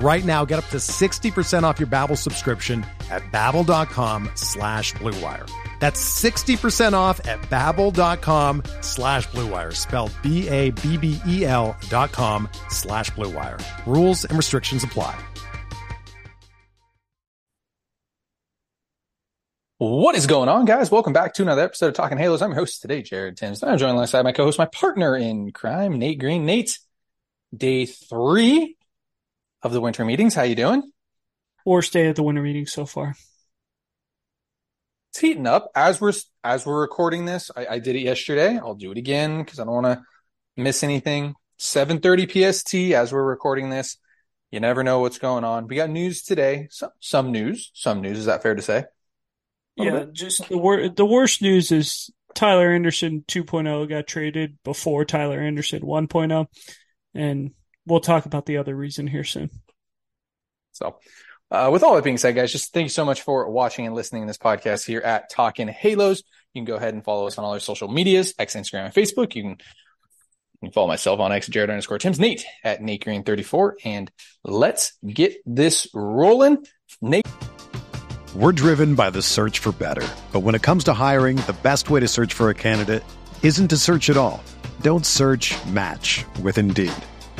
Right now, get up to 60% off your Babbel subscription at babbel.com slash bluewire. That's 60% off at babbel.com slash bluewire, spelled B-A-B-B-E-L dot com slash bluewire. Rules and restrictions apply. What is going on, guys? Welcome back to another episode of Talking Halos. I'm your host today, Jared Tims. I'm joined alongside my co-host, my partner in crime, Nate Green. Nate, day three of the winter meetings. How you doing? Worst day at the winter meetings so far. It's heating up as we're as we're recording this. I, I did it yesterday. I'll do it again because I don't want to miss anything. 7:30 PST as we're recording this. You never know what's going on. We got news today. Some some news. Some news. Is that fair to say? Yeah, just the wor- the worst news is Tyler Anderson 2.0 got traded before Tyler Anderson 1.0, and we'll talk about the other reason here soon. So, uh, with all that being said, guys, just thank you so much for watching and listening to this podcast here at Talking Halos. You can go ahead and follow us on all our social medias, X, Instagram, and Facebook. You can, you can follow myself on X, Jared underscore Tims, Nate at Nate Green 34. And let's get this rolling. Nate. We're driven by the search for better. But when it comes to hiring, the best way to search for a candidate isn't to search at all. Don't search match with Indeed.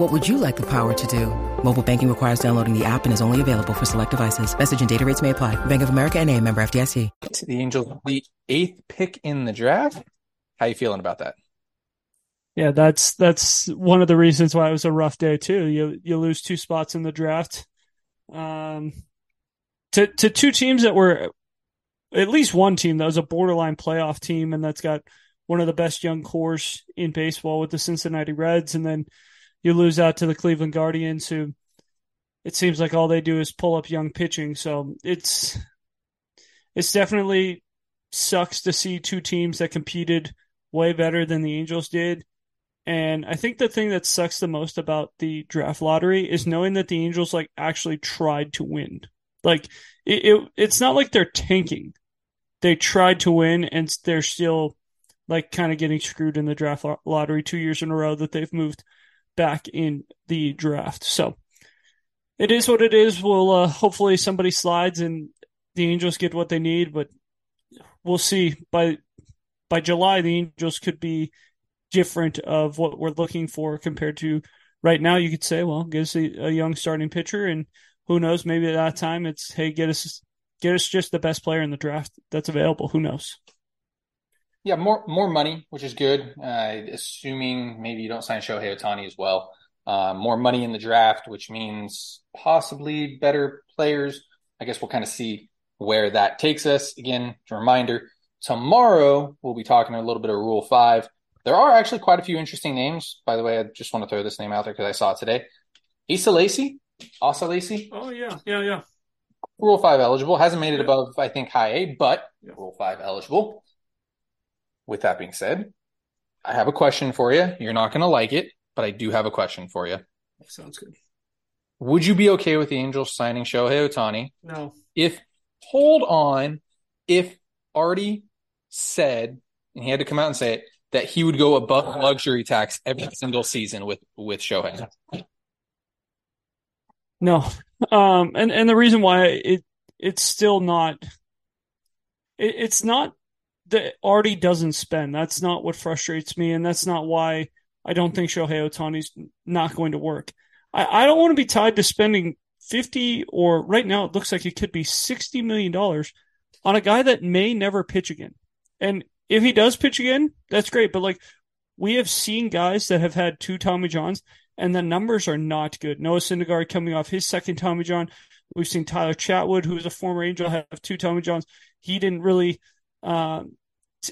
What would you like the power to do? Mobile banking requires downloading the app and is only available for select devices. Message and data rates may apply. Bank of America and a member FDIC. The Angels, the eighth pick in the draft. How you feeling about that? Yeah, that's that's one of the reasons why it was a rough day too. You you lose two spots in the draft, um, to to two teams that were at least one team that was a borderline playoff team, and that's got one of the best young cores in baseball with the Cincinnati Reds, and then you lose out to the Cleveland Guardians, who it seems like all they do is pull up young pitching. So it's it's definitely sucks to see two teams that competed way better than the Angels did. And I think the thing that sucks the most about the draft lottery is knowing that the Angels like actually tried to win. Like it, it it's not like they're tanking. They tried to win and they're still like kind of getting screwed in the draft lottery two years in a row that they've moved back in the draft. So it is what it is. We'll uh, hopefully somebody slides and the Angels get what they need, but we'll see. By by July, the Angels could be different of what we're looking for compared to right now. You could say, well, gives a, a young starting pitcher, and who knows? Maybe at that time it's hey, get us get us just the best player in the draft that's available. Who knows? Yeah, more more money, which is good. Uh, assuming maybe you don't sign Shohei Ohtani as well. Uh, more money in the draft, which means possibly better players. I guess we'll kind of see where that takes us. Again, a reminder: tomorrow we'll be talking a little bit of Rule Five. There are actually quite a few interesting names. By the way, I just want to throw this name out there because I saw it today. Asa Lacy, Asa Lacy. Oh yeah, yeah, yeah. Rule Five eligible. Hasn't made it above, I think, high A, but yeah. Rule Five eligible. With that being said, I have a question for you. You're not going to like it, but I do have a question for you. Sounds good. Would you be okay with the Angels signing Shohei Ohtani? No. If hold on, if Artie said, and he had to come out and say it, that he would go above luxury tax every single season with with Shohei. No, um, and and the reason why it it's still not, it, it's not that Artie doesn't spend. That's not what frustrates me, and that's not why I don't think Shohei Ohtani's not going to work. I, I don't want to be tied to spending fifty or right now it looks like it could be sixty million dollars on a guy that may never pitch again. And if he does pitch again, that's great. But like we have seen guys that have had two Tommy Johns and the numbers are not good. Noah Syndergaard coming off his second Tommy John. We've seen Tyler Chatwood, who is a former Angel, have two Tommy Johns. He didn't really, um,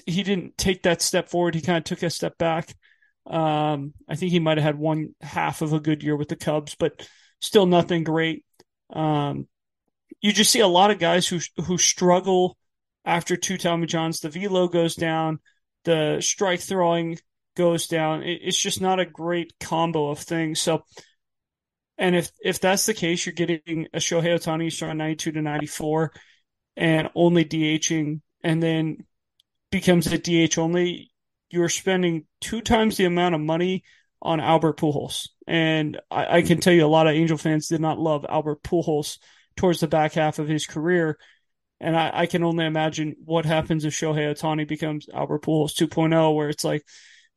he didn't take that step forward. He kind of took a step back. Um, I think he might have had one half of a good year with the Cubs, but still nothing great. Um, you just see a lot of guys who who struggle after two Tommy Johns. The velo goes down, the strike throwing goes down. it's just not a great combo of things. So, and if if that's the case, you're getting a Shohei Ohtani starting 92 to 94 and only DHing, and then becomes a DH only. You're spending two times the amount of money on Albert Pujols, and I, I can tell you a lot of Angel fans did not love Albert Pujols towards the back half of his career. And I, I, can only imagine what happens if Shohei Ohtani becomes Albert Pujols 2.0, where it's like,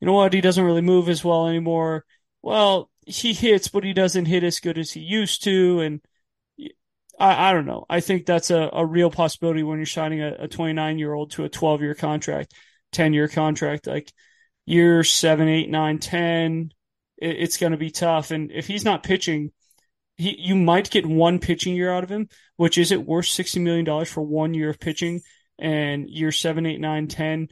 you know what, he doesn't really move as well anymore. Well, he hits, but he doesn't hit as good as he used to. And I, I don't know. I think that's a, a real possibility when you're signing a 29 year old to a 12 year contract, 10 year contract. Like year seven, eight, nine, 10, it, it's going to be tough. And if he's not pitching, he, you might get one pitching year out of him, which is it worth $60 million for one year of pitching and year seven, eight, nine, 10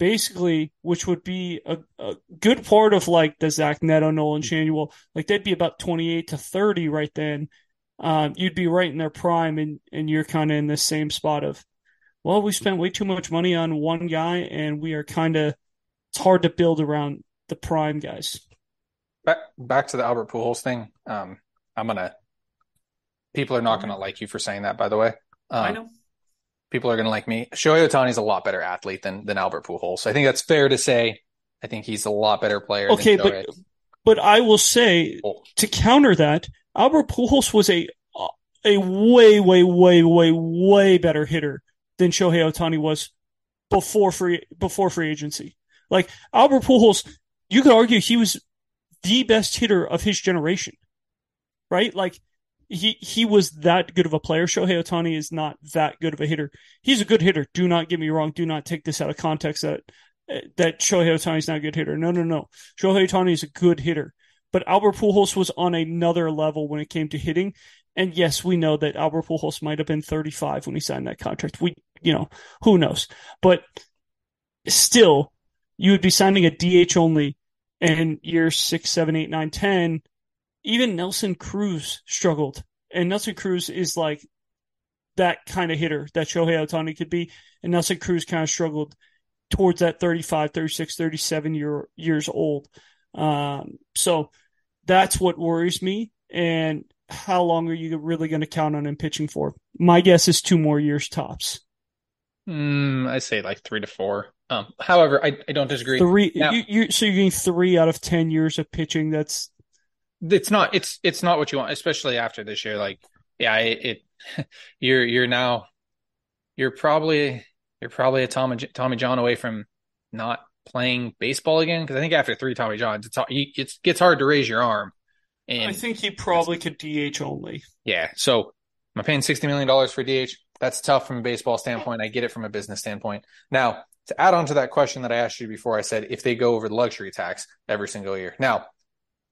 basically, which would be a, a good part of like the Zach Neto, Nolan mm-hmm. Schanuel, like they'd be about 28 to 30 right then. Um, you'd be right in their prime and, and you're kind of in the same spot of, well, we spent way too much money on one guy and we are kind of, it's hard to build around the prime guys. Back, back to the Albert Pujols thing. Um, I'm going to, people are not going to like you for saying that, by the way. Um, I know people are going to like me. Shohei Ohtani is a lot better athlete than than Albert Pujols. So I think that's fair to say. I think he's a lot better player. Okay, but but I will say to counter that, Albert Pujols was a a way way way way way better hitter than Shohei Ohtani was before free before free agency. Like Albert Pujols, you could argue he was the best hitter of his generation, right? Like he he was that good of a player. Shohei Ohtani is not that good of a hitter. He's a good hitter. Do not get me wrong. Do not take this out of context that that Shohei Ohtani is not a good hitter. No, no, no. Shohei Ohtani is a good hitter. But Albert Pujols was on another level when it came to hitting. And yes, we know that Albert Pujols might have been 35 when he signed that contract. We, you know, who knows? But still, you would be signing a DH only in years six, seven, eight, nine, ten even Nelson Cruz struggled. And Nelson Cruz is like that kind of hitter that Shohei Ohtani could be. And Nelson Cruz kind of struggled towards that 35, 36, 37 year, years old. Um, so that's what worries me. And how long are you really going to count on him pitching for? My guess is two more years tops. Mm, I say like three to four. Um, however, I, I don't disagree. Three, now, you, you, so you're getting three out of 10 years of pitching. That's it's not it's it's not what you want, especially after this year. Like, yeah, it, it you're you're now you're probably you're probably a Tommy Tommy John away from not playing baseball again because I think after three Tommy Johns, it's it gets hard to raise your arm, And I think he probably could DH only. yeah, so am I paying sixty million dollars for DH? That's tough from a baseball standpoint. I get it from a business standpoint. Now, to add on to that question that I asked you before, I said if they go over the luxury tax every single year. Now,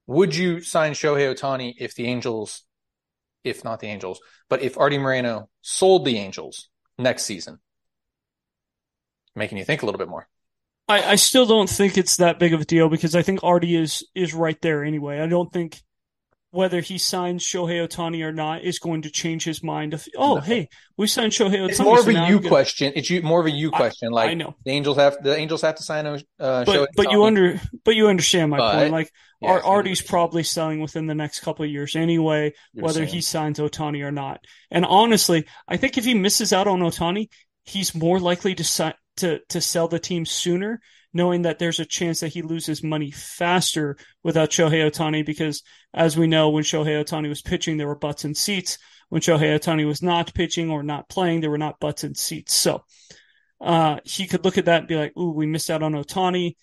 would you sign Shohei Ohtani if the Angels, if not the Angels, but if Artie Moreno sold the Angels next season? Making you think a little bit more. I, I still don't think it's that big of a deal because I think Artie is is right there anyway. I don't think whether he signs Shohei Ohtani or not is going to change his mind. Of oh, No. hey, we signed Shohei Ohtani. It's more of a you gonna- question. It's you more of a you question. Like I know, the Angels have the Angels have to sign a uh, Shohei but but you under but you understand my But- point. Like Yes, Artie's probably selling within the next couple of years anyway, You're whether saying. he signs Ohtani or not. And honestly, I think if he misses out on Ohtani, he's more likely to si- to to sell the team sooner, knowing that there's a chance that he loses money faster without Shohei Ohtani. Because as we know, when Shohei Ohtani was pitching, there were butts in seats. When Shohei Ohtani was not pitching or not playing, there were not butts in seats. So uh, he could look at that and be like, "Ooh, we missed out on Ohtani.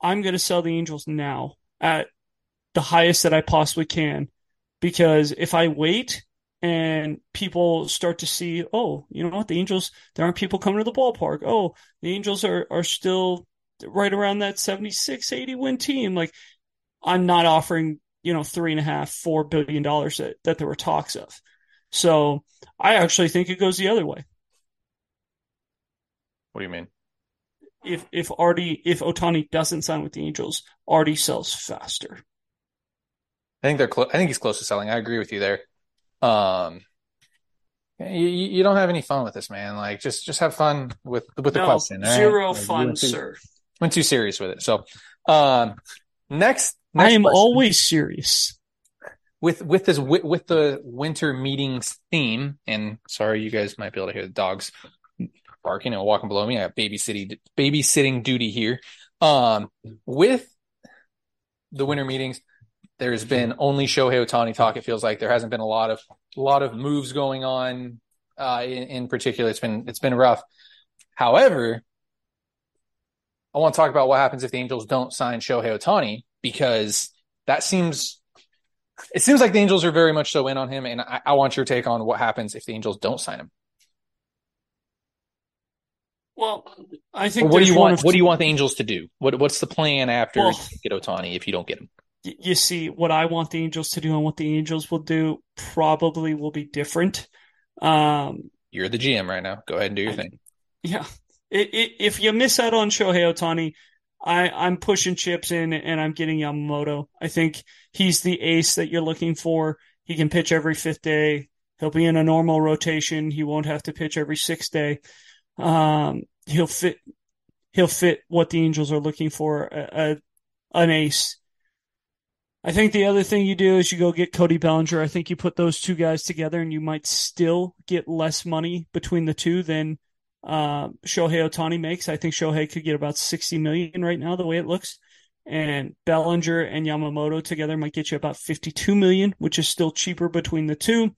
I'm going to sell the Angels now at the highest that I possibly can because if I wait and people start to see, oh, you know what, the Angels, there aren't people coming to the ballpark. Oh, the Angels are are still right around that 76, 80 win team. Like I'm not offering, you know, three and a half, four billion dollars that, that there were talks of. So I actually think it goes the other way. What do you mean? If if Artie if Ohtani doesn't sign with the Angels, Artie sells faster. I think they're close. I think he's close to selling. I agree with you there. Um, you, you you don't have any fun with this, man. Like just just have fun with with the No, question. all right? zero Like, fun, went too- sir. Went too serious with it. So, um, next, I am question. always serious. with with this with, with the winter meetings theme. And sorry, you guys might be able to hear the dogs barking and walking below me. I have babysitting babysitting duty here. Um, with the winter meetings, there's been only Shohei Ohtani talk. It feels like there hasn't been a lot of a lot of moves going on. Uh, in, in particular, it's been it's been rough. However, I want to talk about what happens if the Angels don't sign Shohei Ohtani because that seems it seems like the Angels are very much so in on him, and I, I want your take on what happens if the Angels don't sign him. Well, I Or think what do you want? What do you want the Angels to do? What What's the plan after Well- you get Ohtani if you don't get him? You see what I want the Angels to do and what the Angels will do probably will be different. Um, You're the GM right now. Go ahead and do your I- thing. yeah, it, it, if you miss out on Shohei Ohtani, I, I'm pushing chips in and I'm getting Yamamoto. I think he's the ace that you're looking for. He can pitch every fifth day. He'll be in a normal rotation. He won't have to pitch every sixth day. Um, he'll fit. He'll fit what the Angels are looking for. A, a, an ace. I think the other thing you do is you go get Cody Bellinger. I think you put those two guys together, and you might still get less money between the two than uh, Shohei Ohtani makes. I think Shohei could get about 60 million right now, the way it looks. And Bellinger and Yamamoto together might get you about 52 million, which is still cheaper between the two.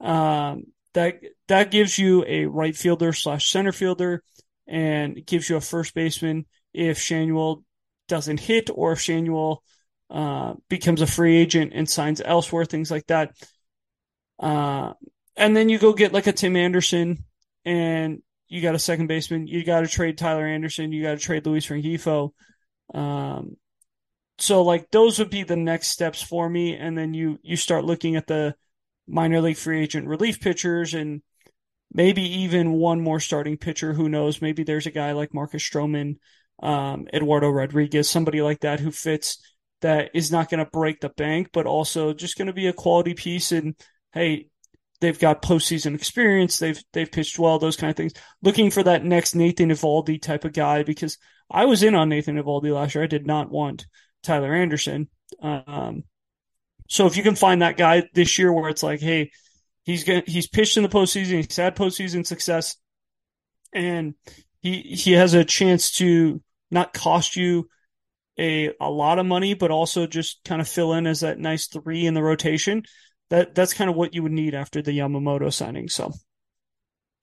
Um, that that gives you a right fielder slash center fielder, and gives you a first baseman if Schanuel doesn't hit or if Schanuel uh, becomes a free agent and signs elsewhere, things like that. Uh, and then you go get like a Tim Anderson, and you got a second baseman. You got to trade Tyler Anderson. You got to trade Luis Rengifo. Um, so like those would be the next steps for me, and then you you start looking at the minor league free agent relief pitchers and maybe even one more starting pitcher. Who knows? Maybe there's a guy like Marcus Stroman, um, Eduardo Rodriguez, somebody like that who fits that is not going to break the bank, but also just going to be a quality piece. And hey, they've got postseason experience. They've they've pitched well. Those kind of things. Looking for that next Nathan Eovaldi type of guy because I was in on Nathan Eovaldi last year. I did not want Tyler Anderson. Um, so if you can find that guy this year where it's like, hey, he's going he's pitched in the postseason, he's had postseason success, and he he has a chance to not cost you a a lot of money, but also just kind of fill in as that nice three in the rotation. That that's kind of what you would need after the Yamamoto signing. So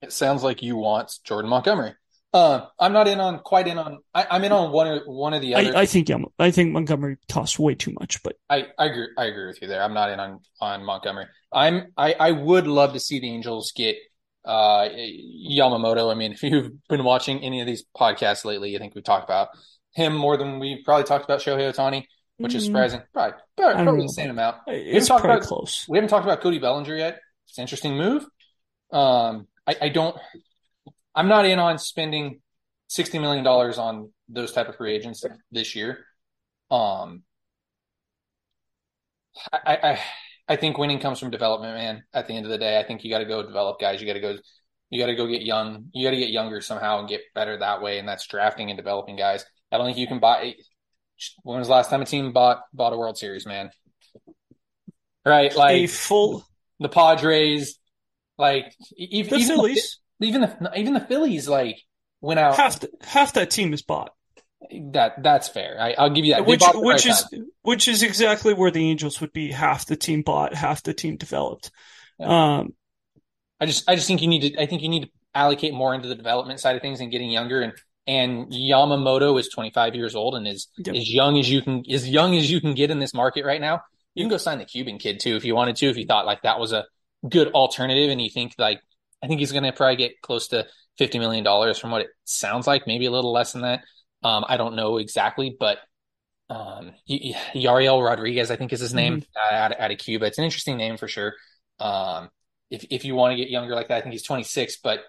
It sounds like you want Jordan Montgomery. Uh, I'm not in on quite in on. I, I'm in on one or one of the other. I, I think I think Montgomery costs way too much, but I, I agree. I agree with you there. I'm not in on on Montgomery. I'm. I, I would love to see the Angels get uh, Yamamoto. I mean, if you've been watching any of these podcasts lately, I think we talked about him more than we've probably talked about Shohei Ohtani, which is Mm. surprising. Probably, probably, probably the same amount. it's probably about- close. We haven't talked about Cody Bellinger yet. It's an interesting move. Um, I, I don't. I'm not in on spending sixty million dollars on those type of free agents this year. Um, I, I I think winning comes from development, man. At the end of the day, I think you got to go develop guys. You got to go. You got to go get young. You got to get younger somehow and get better that way, and that's drafting and developing guys. I don't think you can buy. It when was the last time a team bought bought a World Series, man? Right, like a full the Padres, like even the even Phillies. the, even the even the Phillies, like went out. half the, half that team is bought, that that's fair. I, I'll give you that. Which bought at the which right is time. which is exactly where the Angels would be. Half the team bought, half the team developed. Yeah. Um, I just I just think you need to I think you need to allocate more into the development side of things and getting younger and and Yamamoto is 25 years old and is Yep. as young as you can as young as you can get in this market right now. You can go sign the Cuban kid too if you wanted to if you thought like that was a good alternative and you think like I think he's going to probably get close to 50 million dollars from what it sounds like, maybe a little less than that. Um I don't know exactly, but um Y- Y- Yariel Rodriguez I think is his name uh, out, of, out of Cuba. It's an interesting name for sure. Um if if you want to get younger like that, I think he's 26. But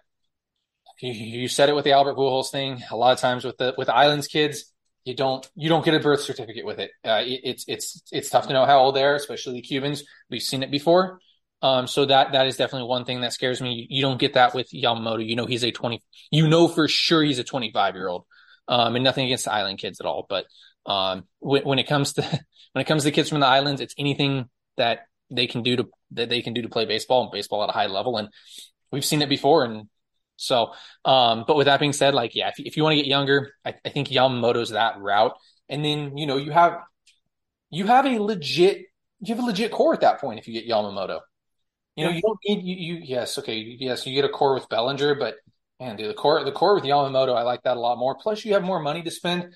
you, said it with the Albert Pujols thing. A lot of times with the with the Islands kids, you don't you don't get a birth certificate with it. Uh, it- it's it's it's tough to know how old they are, especially the Cubans. We've seen it before. Um, so that that is definitely one thing that scares me. You, you don't get that with Yamamoto. You know he's a 20. You know for sure he's a 25 year old. Um, and nothing against the island kids at all, but um, when, when it comes to when it comes to kids from the islands, it's anything that they can do to that they can do to play baseball and baseball at a high level. And we've seen it before. And so, um, but with that being said, like, yeah, if, if you want to get younger, I, I think Yamamoto's that route. And then, you know, you have, you have a legit, you have a legit core at that point if you get Yamamoto. You know, Yeah. you don't need, you, you, yes, okay, yes, you get a core with Bellinger, but man, dude, the core, the core with Yamamoto, I like that a lot more. Plus, you have more money to spend.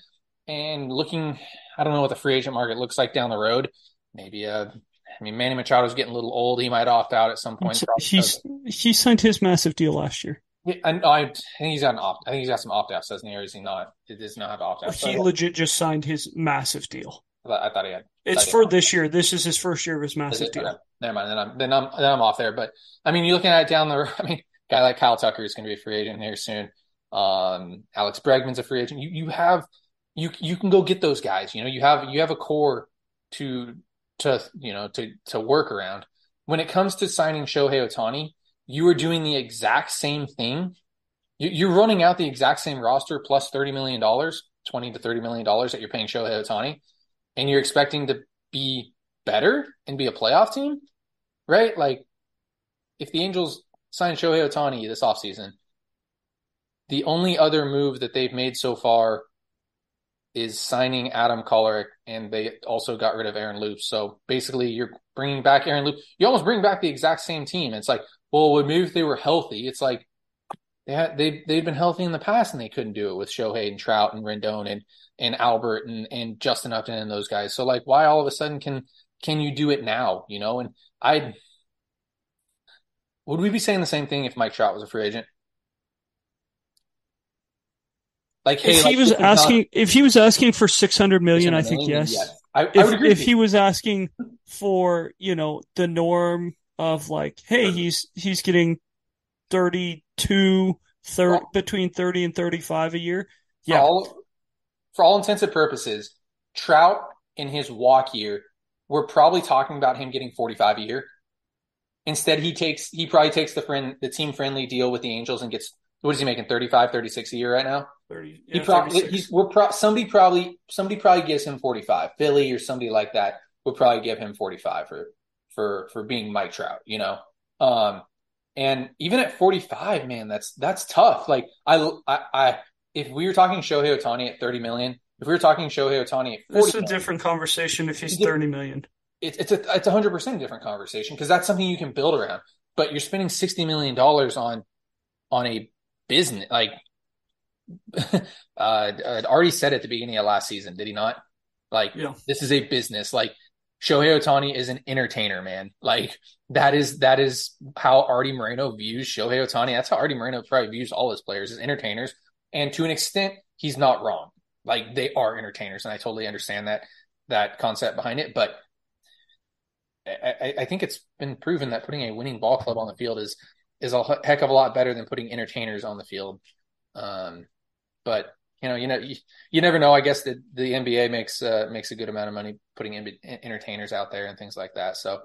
And looking, I don't know what the free agent market looks like down the road. Maybe, uh, I mean, Manny Machado's getting a little old. He might opt out at some point. He's he signed his massive deal last year. Yeah, I, I think he's got an opt. I think he's got some opt outs, doesn't he? Or is he not? It does not have opt outs. He legit just signed his massive deal. I, thought, I thought he had. It's for this year. This is his first year of his massive Okay, deal. Never mind. Then I'm then I'm then I'm off there. But I mean, you're looking at it down the. road. I mean, a guy like Kyle Tucker is going to be a free agent here soon. Um, Alex Bregman's a free agent. You you have you you can go get those guys. You know, you have you have a core to to you know to to work around. When it comes to signing Shohei Ohtani, you are doing the exact same thing. You- You're running out the exact same roster plus plus thirty million dollars, twenty to thirty million dollars that you're paying Shohei Ohtani, and you're expecting to be better and be a playoff team, right? Like, if the Angels sign Shohei Ohtani this offseason, the only other move that they've made so far is signing Adam Kolarek, and they also got rid of Aaron Loup. So basically, you're bringing back Aaron Loup. You almost bring back the exact same team. It's like, well, maybe if they were healthy, it's like they had they they've been healthy in the past and they couldn't do it with Shohei and Trout and Rendon and and Albert and and Justin Upton and those guys. So like, why all of a sudden can can you do it now? You know, and I would we be saying the same thing if Mike Trout was a free agent? Like, hey, if like, he was is not- asking, if he was asking for six hundred million, I think million, yes. I, I would If agree if he was asking for, you know, the norm of like, hey, he's he's getting 32, 30, Well- between thirty and thirty five a year. for Yeah, all for all intents and purposes, Trout in his walk year, we're probably talking about him getting 45 a year. Instead, he takes he probably takes the friend the team friendly deal with the Angels and gets what is he making 35, 36 a year right now? 30, He probably 36. he's we're pro- somebody probably somebody probably gives him 45. Philly or somebody like that would probably give him 45 for for for being Mike Trout, you know. Um and even at 45, man, that's that's tough. Like I I, I if we were talking Shohei Ohtani at 30 million, if we were talking Shohei Ohtani at 40 This is a million, different conversation if he's thirty million. it's it's a it's a hundred percent different conversation because that's something you can build around. But you're spending sixty million dollars on on a business like uh, already said at the beginning of last season, did he not? Like, Yeah. this is a business. Like, Shohei Ohtani is an entertainer, man. Like, that is that is how Artie Moreno views Shohei Ohtani. That's how Artie Moreno probably views all his players as entertainers. And to an extent, he's not wrong. Like, they are entertainers, and I totally understand that that concept behind it. But I, I, think it's been proven that putting a winning ball club on the field is is a heck of a lot better than putting entertainers on the field. Um, but you know, you know, you, you never know. I guess that the NBA makes uh, makes a good amount of money putting in, entertainers out there and things like that. So,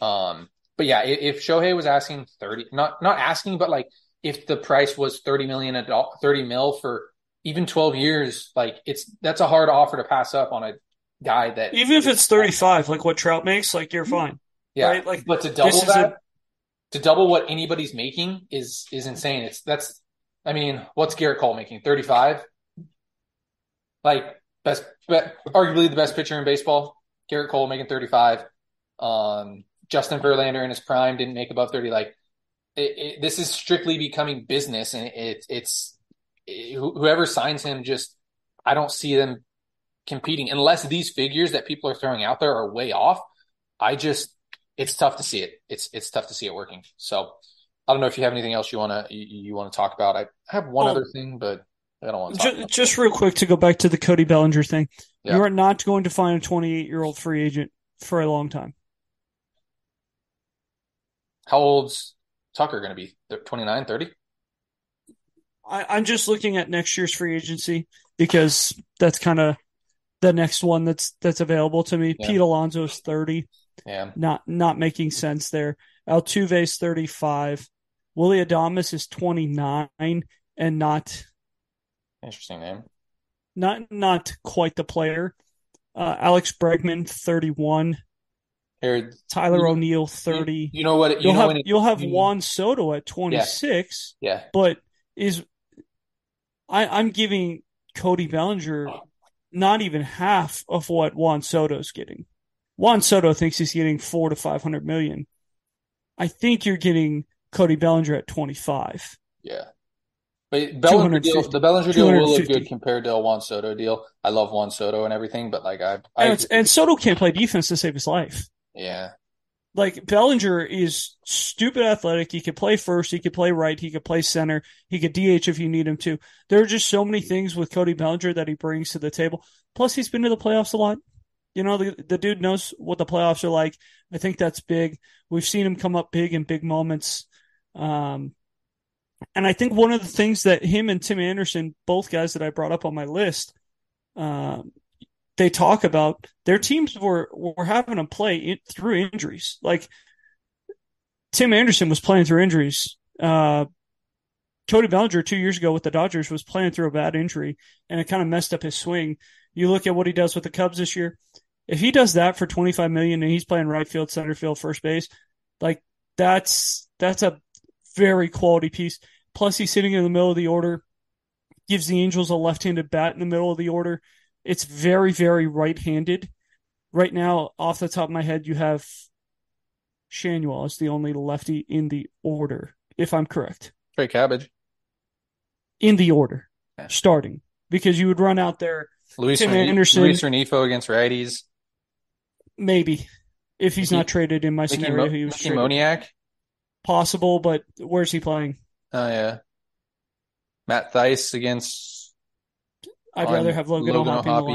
um, but yeah, if, if Shohei was asking thirty, not not asking, but like if the price was thirty million a thirty mil for even twelve years, like it's that's a hard offer to pass up on a guy that Even if it's 35, like what Trout makes, like you're fine. yeah, right? Like, but to double that, a- to double what anybody's making is is insane. It's that's, I mean, what's Gerrit Cole making? Thirty five. Like best, be, arguably the best pitcher in baseball. Gerrit Cole making thirty five. Um, Justin Verlander in his prime didn't make above thirty. Like it, it, this is strictly becoming business, and it, it's it, whoever signs him. Just I don't see them competing unless these figures that people are throwing out there are way off. I just it's tough to see it. It's it's tough to see it working. So I don't know if you have anything else you wanna you, you want to talk about. I have one Oh. other thing, but I don't want to Just, just real quick to go back to the Cody Bellinger thing. Yeah. You are not going to find a 28 year old free agent for a long time. How old's Tucker going to be? 29, 30? I, I'm just looking at next year's free agency because that's kind of the next one that's that's available to me. Yeah. Pete Alonso's 30, Yeah. not not making sense there. Altuve's 35. Willie Adames is 29 and not Interesting name. not not quite the player. Uh, Alex Bregman 31. Here, Tyler You- O'Neill 30. you know what? You You'll know have it- you'll have Juan Soto at 26, Yeah. but is I I'm giving Cody Bellinger not even half of what Juan Soto's getting. Juan Soto thinks he's getting 4 to 500 million. I think you're getting Cody Bellinger at 25. Yeah. But Bellinger deal, the Bellinger deal will look good compared to a Juan Soto deal. I love Juan Soto and everything, but like I, I And, and Soto can't play defense to save his life. yeah, Like Bellinger is stupid athletic. He could play first. He could play right. He could play center. He could DH if you need him to. There are just so many things with Cody Bellinger that he brings to the table. Plus, he's been to the playoffs a lot. You know, the, the dude knows what the playoffs are like. I think that's big. We've seen him come up big in big moments. Um, and I think one of the things that him and Tim Anderson, both guys that I brought up on my list, um, they talk about their teams were were having to play in, through injuries. Like Tim Anderson was playing through injuries. Uh, Cody Bellinger two years ago with the Dodgers was playing through a bad injury, and it kind of messed up his swing. You look at what he does with the Cubs this year. If he does that for twenty five million and he's playing right field, center field, first base, like that's that's a very quality piece. Plus, he's sitting in the middle of the order, gives the Angels a left handed bat in the middle of the order. It's very, very right handed. Right now, off the top of my head, you have Schanuel as the only lefty in the order, if I'm correct. Trey Cabbage, In the order, Yeah. starting. Because you would run out there, Luis Tim Reni- Anderson. Luis Rengifo against righties. maybe. If he's Mickey- not traded in my Mickey, scenario, Mo- he was Mickey traded. Possible, but where's he playing? Oh yeah. Matt Thaiss against I'd rather have Logan, in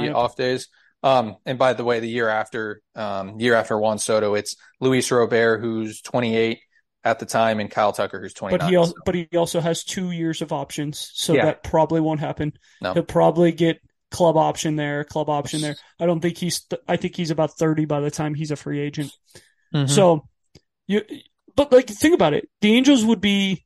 the off days. Um, and by the way, the year after, um, year after Juan Soto, it's Luis Robert, who's 28 at the time, and Kyle Tucker, who's 29. But he also, but he also has two years of options, so Yeah. that probably won't happen. No. He'll probably get club option there, club option there. I don't think he's. I think he's about thirty by the time he's a free agent. Mhm. So you, but like think about it. The Angels would be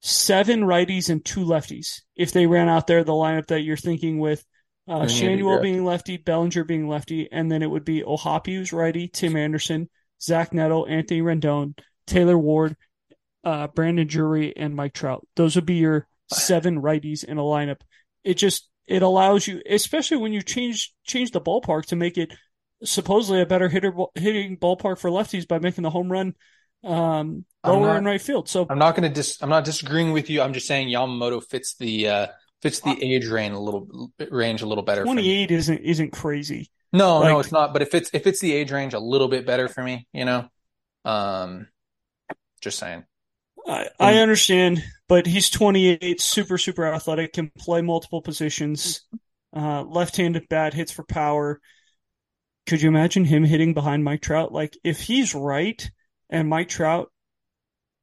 seven righties and two lefties if they ran out there the lineup that you're thinking with. Uh, And you need Schanuel being lefty, Bellinger being lefty, and then it would be who's righty, Tim Anderson, Zach Neto, Anthony Rendon, Taylor Ward, uh, Brandon Drury, and Mike Trout. Those would be your seven righties in a lineup. It just it allows you, especially when you change change the ballpark to make it supposedly a better hitter hitting ballpark for lefties by making the home run um, lower not- in right field. So I'm not going to dis. I'm not disagreeing with you. I'm just saying Yamamoto fits the uh, fits the age range a little range a little better. 28 isn't isn't crazy. No, no, it's not. But if it's if it's the age range a little bit better for me, you know, um, just saying. I, I understand, but he's 28, super, super athletic, can play multiple positions, uh, left-handed bat, hits for power. Could you imagine him hitting behind Mike Trout? Like, if he's right and Mike Trout,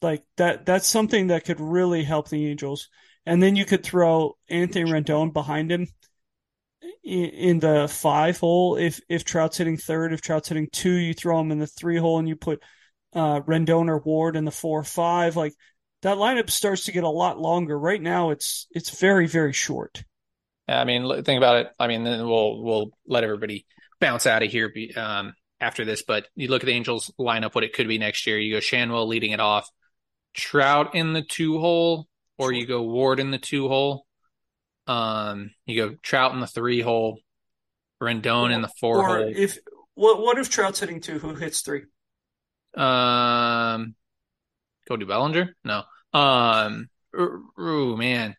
like that, that's something that could really help the Angels. And then you could throw Anthony Rendon behind him in, in the five hole. If, if Trout's hitting third, if Trout's hitting two, you throw him in the three hole and you put uh, Rendon or Ward in the four or five. Like that lineup starts to get a lot longer. Right now, it's it's very very short. I mean, think about it. I mean, then we'll we'll let everybody bounce out of here um, after this. But you look at the Angels lineup, what it could be next year. You go Schanuel leading it off, Trout in the two hole, or you go Ward in the two hole. Um, you go Trout in the three hole, Rendon in the four hole. if what what if Trout's hitting two? Who hits three? Um, Cody Bellinger? No. Um, ooh, man,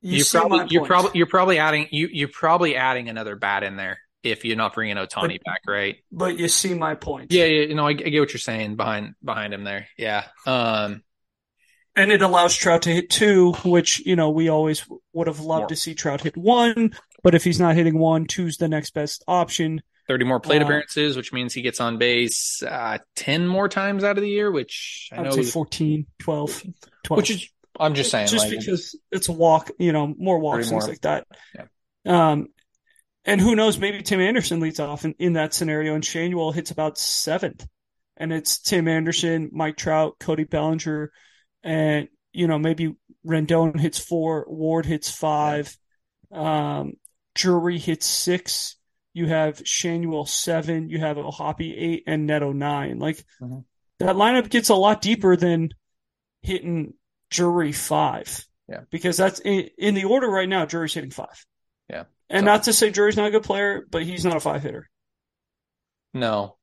You are probably you're probably you're probably adding you you're probably adding another bat in there if you're not bringing Ohtani back, right? but you see my point. Yeah, yeah, you know, I, I get what you're saying behind behind him there. Yeah. Um, and it allows Trout to hit two, which you know we always would have loved More. to see Trout hit one. But if he's not hitting one, two's the next best option. 30 more plate Uh, appearances, which means he gets on base uh, 10 more times out of the year, which I I know, would say 14, 12, 12. which is I'm just saying, just like, because it's a walk, you know, more walks, things more. like that. Yeah. Um, and who knows, maybe Tim Anderson leads off in, in that scenario and Schanuel hits about seventh. And it's Tim Anderson, Mike Trout, Cody Bellinger, and, you know, maybe Rendon hits four, Ward hits five, um, Drury hits six. You have Schanuel seven, you have O'Hoppe eight, and Neto nine. Like, Mhm. that lineup gets a lot deeper than hitting Drury five. Yeah. Because that's in, in the order right now, Drury's hitting five. Yeah. And So- not to say Drury's not a good player, but he's not a five hitter. no,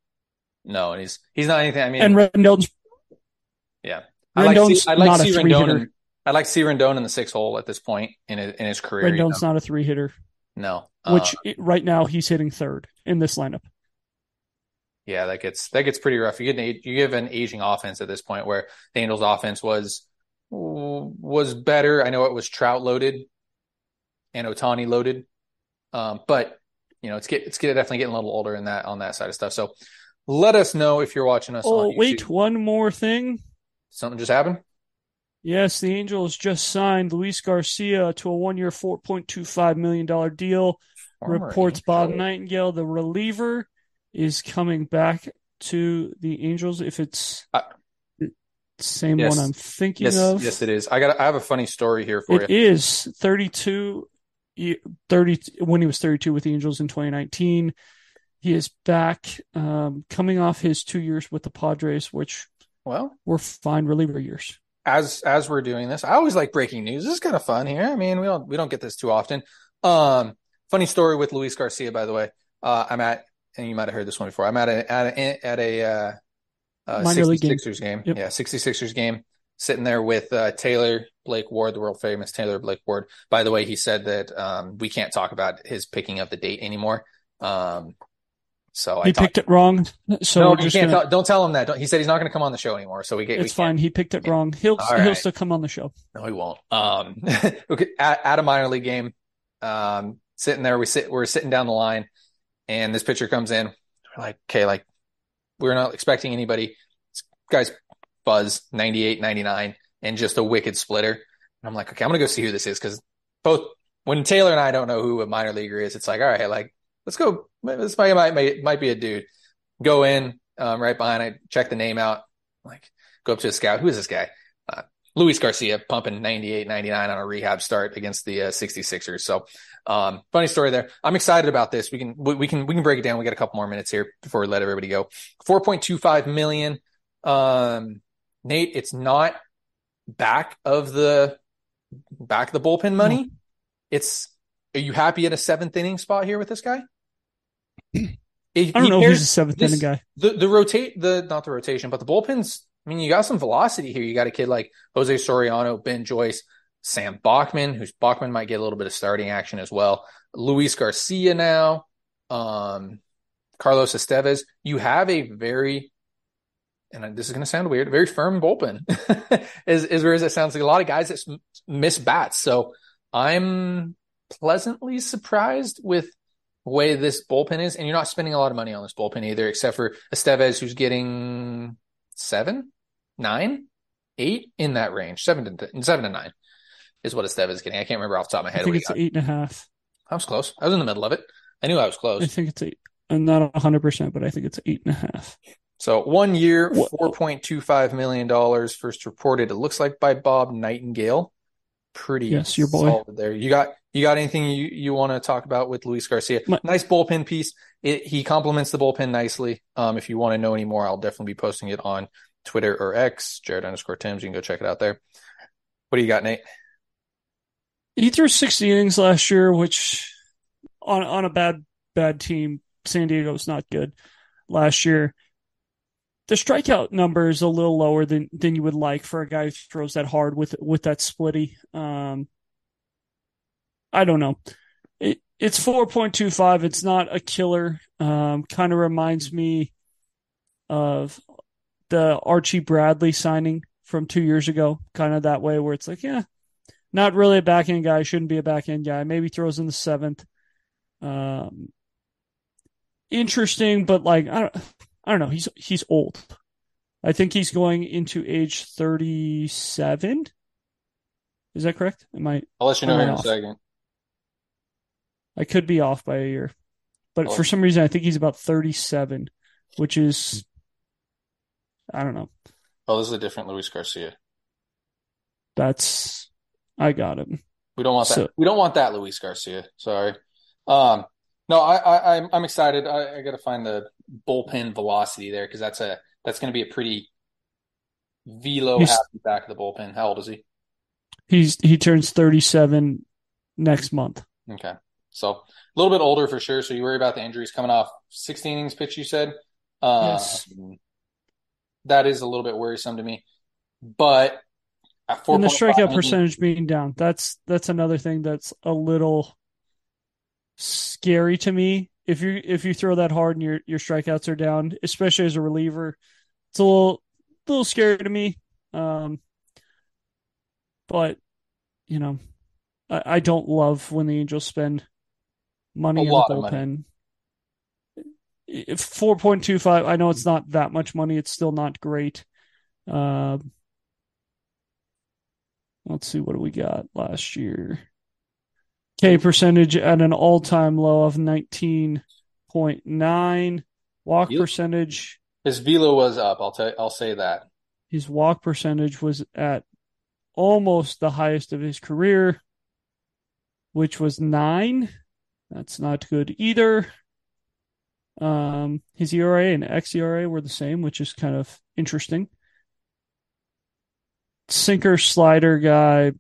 no, and he's he's not anything. I mean, And Rendon's yeah, I like Rendon's see, I like not a see three Rendon. hitter. In, I like see Rendon in the six hole at this point in his, in his career. you Rendon's not a three hitter, no, which Uh, i- right now he's hitting third in this lineup. yeah, that gets that gets pretty rough. You get an, you give an aging offense at this point where the Angels' offense was was better. I know it was Trout loaded and Ohtani loaded, um, but you know it's get it's get, definitely getting a little older in that on that side of stuff. So let us know if you're watching us. Oh, on wait, one more thing. something just happened. Yes, the Angels just signed Luis Garcia to a one-year, $4.25 million deal. Former Reports Bob Nightingale, the reliever, is coming back to the Angels. If it's Uh, the same yes. one I'm thinking Yes, of. yes, it is. I got. I have a funny story here for It you. is 32, ye- 30 when he was 32 with the Angels in 2019. He is back, um, coming off his two years with the Padres, which Well, were fine reliever years. as as we're doing this, I always like breaking news. This is kind of fun here. I mean, we don't we don't get this too often. Um, funny story with Luis Garcia, by the way. Uh, I'm at, and you might have heard this one before. I'm at a at a at a uh, uh, Minor league game. 66ers game. Yep. Yeah, 66ers game. Sitting there with uh, Taylor Blake Ward, the world famous Taylor Blake Ward. By the way, he said that um, we can't talk about his picking of the date anymore. Um, so He talked. picked it wrong, so No, you can't gonna, tell, don't tell him that. Don't, he said he's not going to come on the show anymore. So we get. it's can't- fine. He picked it wrong. He'll All he'll still come on the show. No, he won't. Um, okay, at, at a minor league game, um, sitting there, we sit, we're sitting down the line, and this pitcher comes in. We're like, okay, like we're not expecting anybody. This guy's buzz 98, 99, and just a wicked splitter. And I'm like, okay, I'm gonna go see who this is because both when Taylor and I don't know who a minor leaguer is, it's like, all right, like let's go. This might might might, be a dude. Go in um, right behind. I check the name out. Like, go up to a scout. Who is this guy? Uh, Luis Garcia pumping 98, 99 on a rehab start against the uh, 66ers. So, um, funny story there. I'm excited about this. We can, we, we can, we can break it down. We got a couple more minutes here before we let everybody go. 4.25 million. Um, Nate, it's not back of the, back of the bullpen money. It's, are you happy at a seventh inning spot here with this guy? I don't know if he's a seventh this- inning guy. the the rotate the not the rotation, but the bullpens. I mean, you got some velocity here. You got a kid like Jose Soriano, Ben Joyce, Sam Bachman, who's Bachman might get a little bit of starting action as well. Luis Garcia now, um, Carlos Estevez. You have a very, and this is going to sound weird, very firm bullpen. as, as weird as it sounds, like a lot of guys that miss bats. So I'm pleasantly surprised with the way this bullpen is, and you're not spending a lot of money on this bullpen either, except for Estevez, who's getting seven, nine, eight in that range, seven to seven to nine is what Estevez is getting. I can't remember off the top of my head. I think it's eight and a half. I was close. I was in the middle of it. I knew I was close. I think it's eight. I'm not hundred percent, but I think it's eight and a half. So one year, four point two five million dollars. First reported, it looks like by Bob Nightingale. Pretty yes, your boy there. You got you got anything you, you want to talk about with Luis Garcia? My, nice bullpen piece. It, he complements the bullpen nicely. Um, if you want to know any more, I'll definitely be posting it on Twitter or X, Jared underscore Tims. You can go check it out there. What do you got, Nate? He threw 60 innings last year, which on on a bad bad team, San Diego's not good last year. The strikeout number is a little lower than than you would like for a guy who throws that hard with with that splitty. Um, I don't know. It, it's 4.25. It's not a killer. Um, kind of reminds me of the Archie Bradley signing from two years ago, kind of that way where it's like, yeah, not really a back end guy, shouldn't be a back end guy. Maybe throws in the seventh. Um, interesting, but like I don't, I don't know. He's he's old. I think he's going into age thirty-seven. Is that correct? Am I? I'll let you know in a second. I could be off by a year, but oh. for some reason I think he's about thirty-seven, which is I don't know. Oh, this is a different Luis Garcia. That's I got him. We don't want that. So, we don't want that Luis Garcia. Sorry. Um, no, I, I I'm I'm excited. I, I got to find the bullpen velocity there because that's a that's going to be a pretty velo happy back of the bullpen. How old is he? He's he turns 37 next month. Okay, so a little bit older for sure. So you worry about the injuries coming off 16 innings pitch. You said, uh, yes, that is a little bit worrisome to me. But at and the strikeout percentage being down, that's that's another thing that's a little scary to me. If you if you throw that hard and your your strikeouts are down, especially as a reliever, it's a little little scary to me. Um, but you know, I, I don't love when the Angels spend money a in the bullpen. Four point two five. I know it's not that much money. It's still not great. Uh, let's see what do we got last year. K percentage at an all time low of 19.9. Walk percentage. His velo was up. I'll tell. I'll say that. His walk percentage was at almost the highest of his career, which was nine. That's not good either. Um, his ERA and xERA were the same, which is kind of interesting. Sinker slider guy,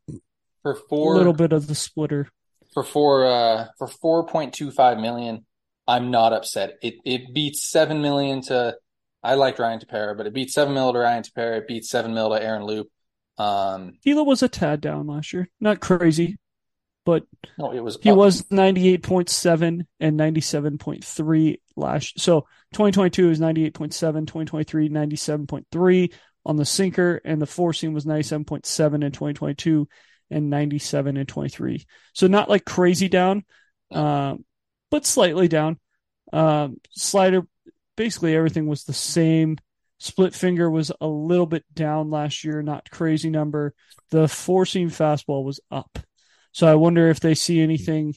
for four, a little bit of the splitter for four uh for four point two five million. I'm not upset. It it beats seven million to. I like Ryan Tepera, but it beats seven mil to Ryan Tepera. It beats seven mil to Aaron Loup. Um, was a tad down last year, not crazy, but no, it was. He up. was ninety eight point seven and ninety seven point three last. So twenty twenty two is 98.7, 2023 97.3 on the sinker, and the four seam was ninety seven point seven in twenty twenty two and 97 and 23. So not like crazy down, um, but slightly down. Um, slider, basically everything was the same. Split finger was a little bit down last year, not crazy number. The four seam fastball was up. So I wonder if they see anything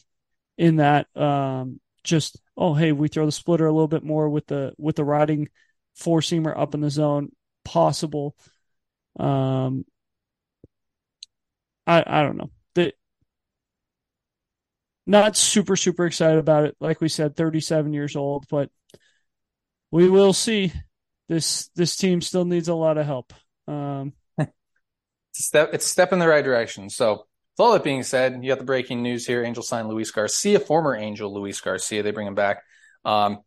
in that. Um, just oh hey, we throw the splitter a little bit more with the with the riding four seamer up in the zone possible. Um, I I don't know. The, not super super excited about it. Like we said, 37 years old, but we will see. This this team still needs a lot of help. Um, it's a step. It's a step in the right direction. So with all that being said, you got the breaking news here. Angel signed Luis Garcia, former Angel Luis Garcia. They bring him back. Um,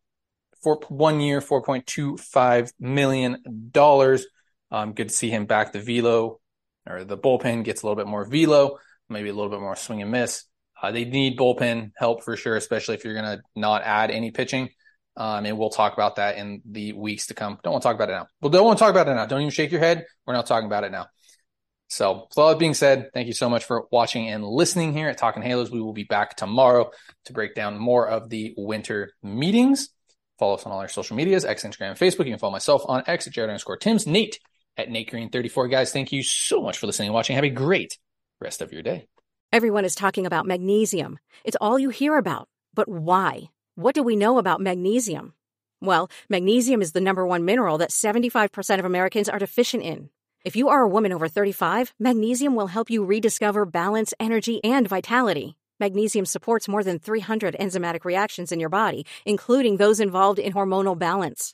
for one year, four point two five million dollars. Um, good to see him back. The velo or the bullpen gets a little bit more velo. maybe a little bit more swing and miss. Uh, they need bullpen help for sure, especially if you're going to not add any pitching. Um, and we'll talk about that in the weeks to come. Don't want to talk about it now. Well, don't want to talk about it now. Don't even shake your head. We're not talking about it now. So, with all that being said, thank you so much for watching and listening here at Talking Halos. We will be back tomorrow to break down more of the winter meetings. Follow us on all our social medias, X, Instagram, Facebook. You can follow myself on X at Jared underscore Tims. Nate at Nate Green 34. Guys, thank you so much for listening and watching. Have a great rest of your day. Everyone is talking about magnesium. It's all you hear about. But why? What do we know about magnesium? Well, magnesium is the number one mineral that 75% of Americans are deficient in. If you are a woman over 35, magnesium will help you rediscover balance, energy, and vitality. Magnesium supports more than 300 enzymatic reactions in your body, including those involved in hormonal balance.